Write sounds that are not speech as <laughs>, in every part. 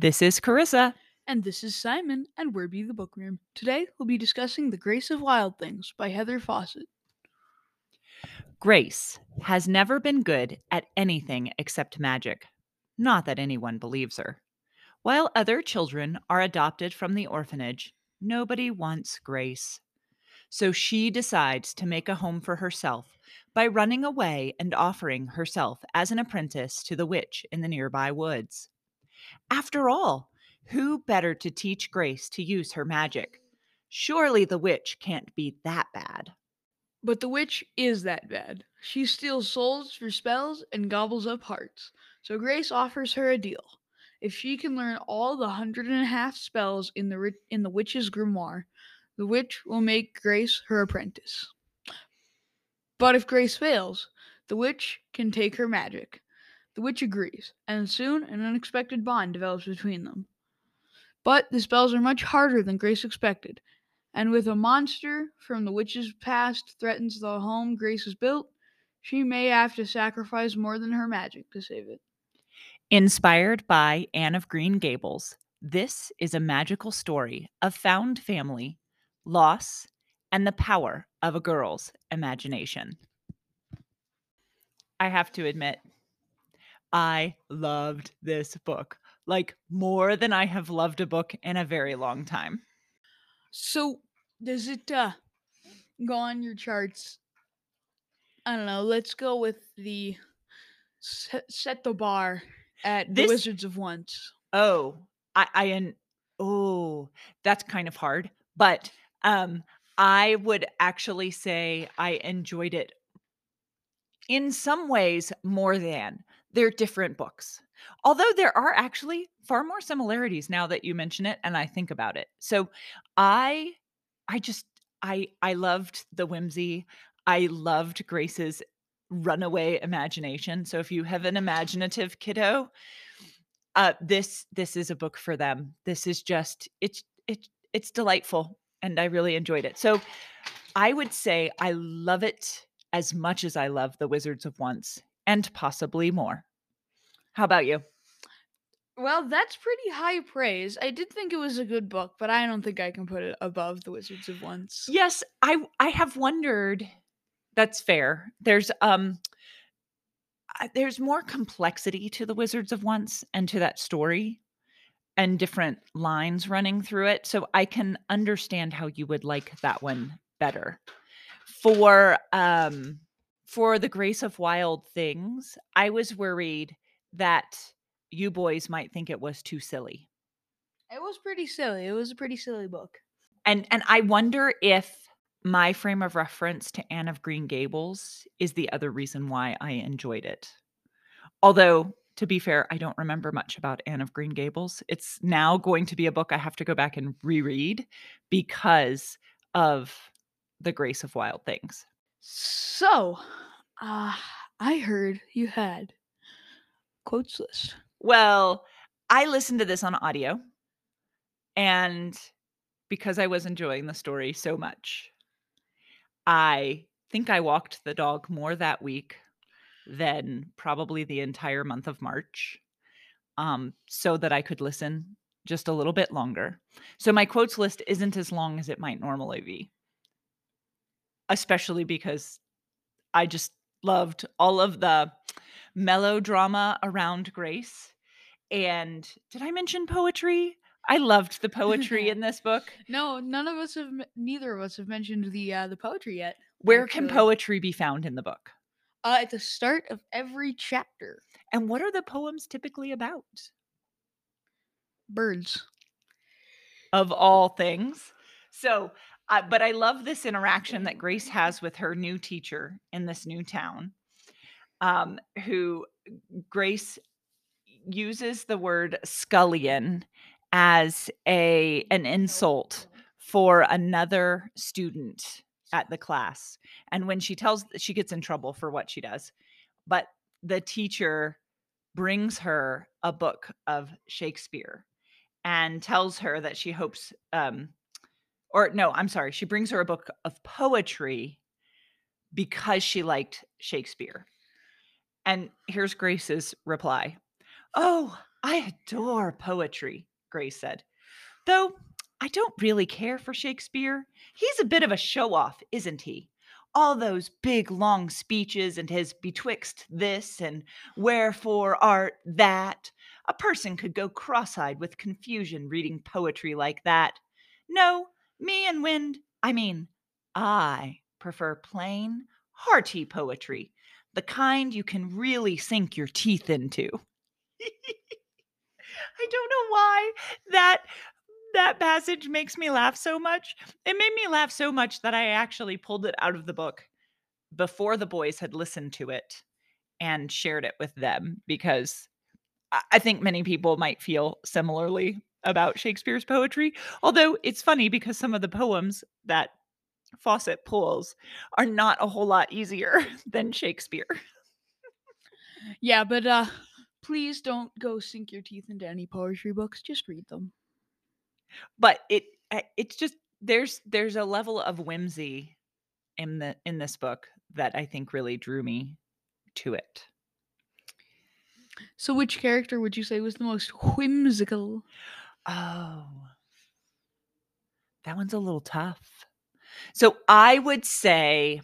This is Carissa. And this is Simon and Where Be the Bookworm. Today we'll be discussing The Grace of Wild Things by Heather Fawcett. Grace has never been good at anything except magic. Not that anyone believes her. While other children are adopted from the orphanage, nobody wants Grace. So she decides to make a home for herself by running away and offering herself as an apprentice to the witch in the nearby woods. After all, who better to teach Grace to use her magic? Surely the witch can't be that bad. But the witch is that bad. She steals souls for spells and gobbles up hearts. So Grace offers her a deal. If she can learn all the hundred and a half spells in the in the witch's grimoire, the witch will make Grace her apprentice. But if Grace fails, the witch can take her magic. The witch agrees, and soon an unexpected bond develops between them. But the spells are much harder than Grace expected, and with a monster from the witch's past threatens the home Grace has built, she may have to sacrifice more than her magic to save it. Inspired by Anne of Green Gables, this is a magical story of found family, loss, and the power of a girl's imagination. I have to admit, I loved this book like more than I have loved a book in a very long time. So, does it uh, go on your charts? I don't know. Let's go with the set, set the bar at This- the Wizards of Once. Oh, I, I and oh, that's kind of hard. But um, I would actually say I enjoyed it in some ways more than they're different books. Although there are actually far more similarities now that you mention it and I think about it. So I I just I I loved the whimsy. I loved Grace's runaway imagination. So if you have an imaginative kiddo, uh this this is a book for them. This is just it's it's it's delightful and I really enjoyed it. So I would say I love it as much as I love The Wizards of Once and possibly more. How about you? Well, that's pretty high praise. I did think it was a good book, but I don't think I can put it above the Wizards of Once. Yes, I I have wondered. That's fair. There's um there's more complexity to the Wizards of Once and to that story and different lines running through it. So I can understand how you would like that one better. For um for the Grace of Wild Things, I was worried that you boys might think it was too silly. It was pretty silly. It was a pretty silly book. And and I wonder if my frame of reference to Anne of Green Gables is the other reason why I enjoyed it. Although to be fair, I don't remember much about Anne of Green Gables. It's now going to be a book I have to go back and reread because of The Grace of Wild Things. So, uh, I heard you had quotes list. Well, I listened to this on audio and because I was enjoying the story so much, I think I walked the dog more that week than probably the entire month of March um, so that I could listen just a little bit longer. So my quotes list isn't as long as it might normally be, especially because I just loved all of the melodrama around Grace. And did I mention poetry? I loved the poetry <laughs> in this book. No, none of us have. Neither of us have mentioned the uh, the poetry yet. Where can poetry be found in the book? Uh, at the start of every chapter, And what are the poems typically about? birds. Of all things. So, uh, but I love this interaction that Grace has with her new teacher in this new town, um, who Grace uses the word scullion as a an insult for another student at the class. And when she tells she gets in trouble for what she does. But the teacher brings her a book of Shakespeare and tells her that she hopes um or no, I'm sorry, she brings her a book of poetry because she liked Shakespeare. And here's Grace's reply. Oh, I adore poetry, Grace said. Though I don't really care for Shakespeare. He's a bit of a show off, isn't he? All those big long speeches and his betwixt this and wherefore art that. A person could go cross eyed with confusion reading poetry like that. No, me and Wind, I mean, I prefer plain, hearty poetry, the kind you can really sink your teeth into. <laughs> I don't know why that that passage makes me laugh so much. It made me laugh so much that I actually pulled it out of the book before the boys had listened to it and shared it with them because I- think many people might feel similarly about Shakespeare's poetry. Although it's funny because some of the poems that Fawcett pulls are not a whole lot easier <laughs> than Shakespeare. Yeah, but uh please don't go sink your teeth into any poetry books. Just read them. But it it's just there's there's a level of whimsy in the in this book that I think really drew me to it. So which character would you say was the most whimsical? Oh. That one's a little tough. So I would say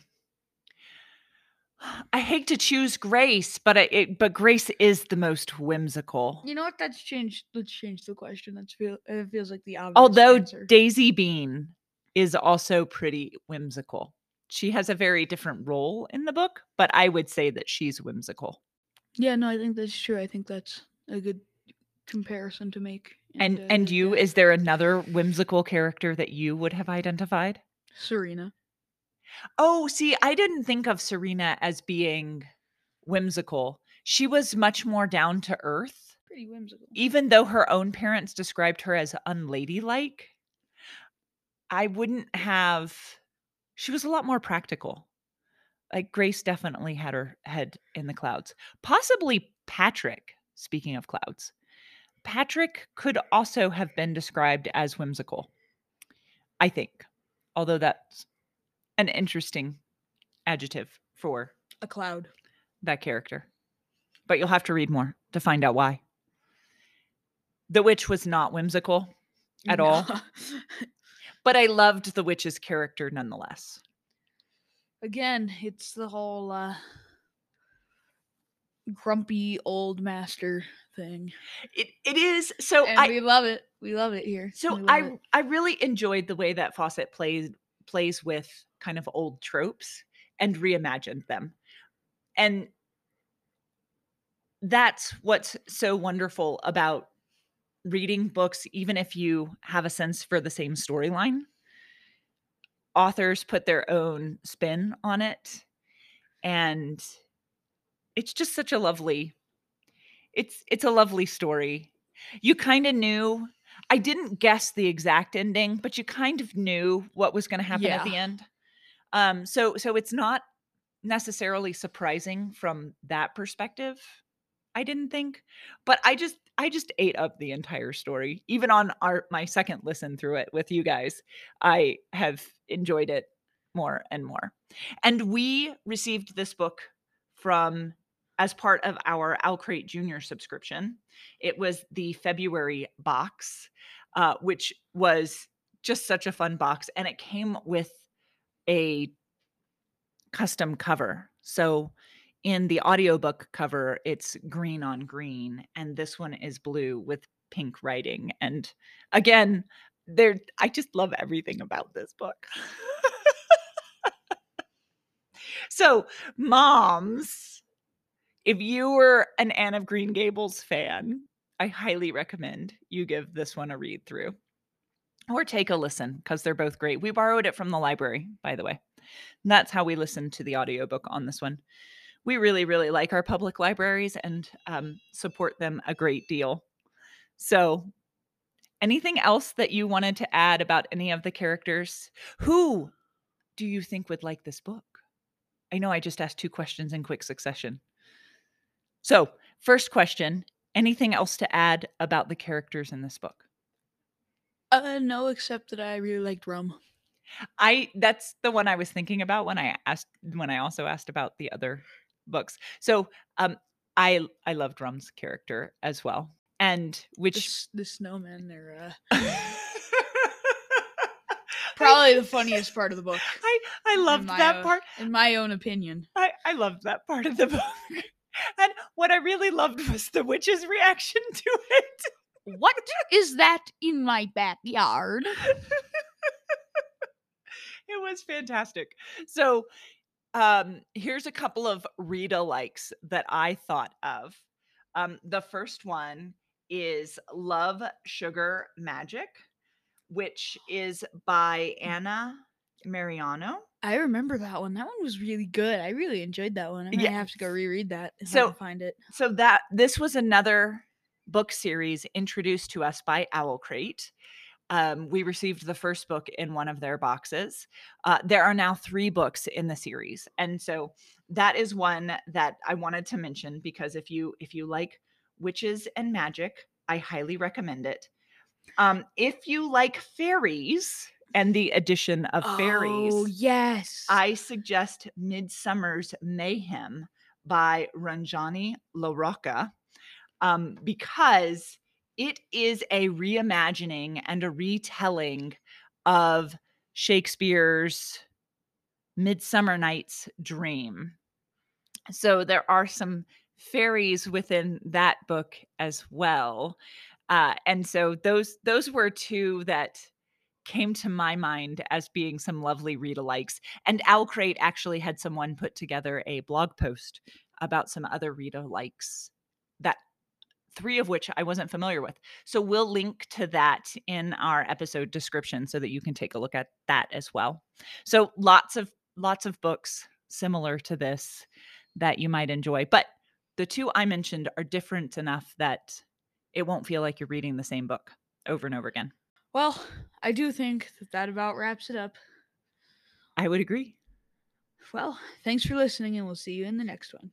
<sighs> I hate to choose Grace, but I, it, but Grace is the most whimsical. You know what? That's changed. Let's change the question. That's feel it feels like the obvious Although answer. Daisy Bean is also pretty whimsical. She has a very different role in the book, but I would say that she's whimsical. yeah, no, I think that's true. I think that's a good comparison to make. And uh, and you yeah. is there another whimsical character that you would have identified? Serena. Oh, see, I didn't think of Serena as being whimsical. She was much more down to earth, Pretty whimsical. even though her own parents described her as unladylike. I wouldn't have she was a lot more practical. Like Grace definitely had her head in the clouds. Possibly Patrick, speaking of clouds. Patrick could also have been described as whimsical. I think. Although that's an interesting adjective for A cloud. that character. But you'll have to read more to find out why. The witch was not whimsical, At all? <laughs> but I loved the witch's character nonetheless. Again, it's the whole uh, grumpy old master thing, It it is so and I we love it. We love it here. so I it. I really enjoyed the way that Fawcett plays plays with kind of old tropes and reimagined them. And that's what's so wonderful about reading books even if you have a sense for the same storyline. Authors put their own spin on it and it's just such a lovely it's it's a lovely story. You kind of knew I didn't guess the exact ending, but you kind of knew what was going to happen at the end. Um so so it's not necessarily surprising from that perspective. I didn't think, but I just I just ate up the entire story. Even on our my second listen through it with you guys, I have enjoyed it more and more. And we received this book from as part of our Owlcrate Junior subscription. It was the February box, uh, which was just such a fun box, and it came with a custom cover. So in the audiobook cover, it's green on green, and this one is blue with pink writing. And again, there I just love everything about this book. <laughs> so, moms, if you were an Anne of Green Gables fan, I highly recommend you give this one a read through or take a listen because they're both great. We borrowed it from the library, by the way. And that's how we listened to the audiobook on this one. We really, really like our public libraries and um, support them a great deal. So, anything else that you wanted to add about any of the characters? Who do you think would like this book? I know I just asked two questions in quick succession. So, first question anything else to add about the characters in this book? Uh, no, except that I really liked rum. I that's the one I was thinking about when I asked when I also asked about the other books. So um I I loved Rum's character as well. and which s- the snowmen are uh, <laughs> probably the funniest part of the book, I I loved that own- part. in my own opinion. I I loved that part of the <laughs> book. And what I really loved <laughs> was the witch's reaction <laughs> to it. What is that in my backyard? <laughs> it was fantastic. So, um, here's a couple of read alikes that I thought of. Um, the first one is Love, Sugar, Magic, which is by Anna Meriano. I remember that one. That one was really good. I really enjoyed that one. I might Yeah. have to go reread that if I So- can find it. So that this was another book series introduced to us by Owl Crate. Um, we received the first book in one of their boxes. Uh, there are now three books in the series, and so that is one that I wanted to mention because if you if you like witches and magic, I highly recommend it. Um, if you like fairies and the addition of fairies, Oh yes. I suggest Midsummer's Mayhem by Rajani LaRocca um, because it is a reimagining and a retelling of Shakespeare's Midsummer Night's Dream. So there are some fairies within that book as well. Uh, and so those those were two that came to my mind as being some lovely read alikes. And Owlcrate actually had someone put together a blog post about some other read alikes that three of which I wasn't familiar with. So we'll link to that in our episode description so that you can take a look at that as well. So lots of lots of books similar to this that you might enjoy, but the two I mentioned are different enough that it won't feel like you're reading the same book over and over again. Well, I do think that that about wraps it up. I would agree. Well, thanks for listening, and we'll see you in the next one.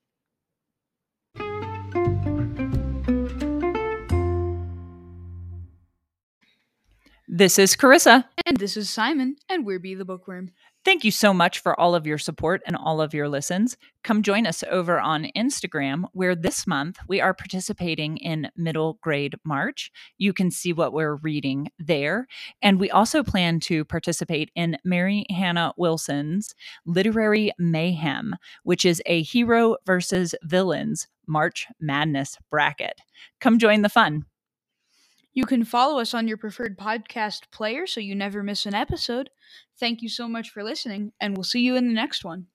This is Carissa. And this is Simon, and we're Be the Bookworm. Thank you so much for all of your support and all of your listens. Come join us over on Instagram, where this month we are participating in Middle Grade March. You can see what we're reading there. And we also plan to participate in Mary Hannah Wilson's Literary Mayhem, which is a hero versus villains March Madness bracket. Come join the fun. You can follow us on your preferred podcast player so you never miss an episode. Thank you so much for listening, and we'll see you in the next one.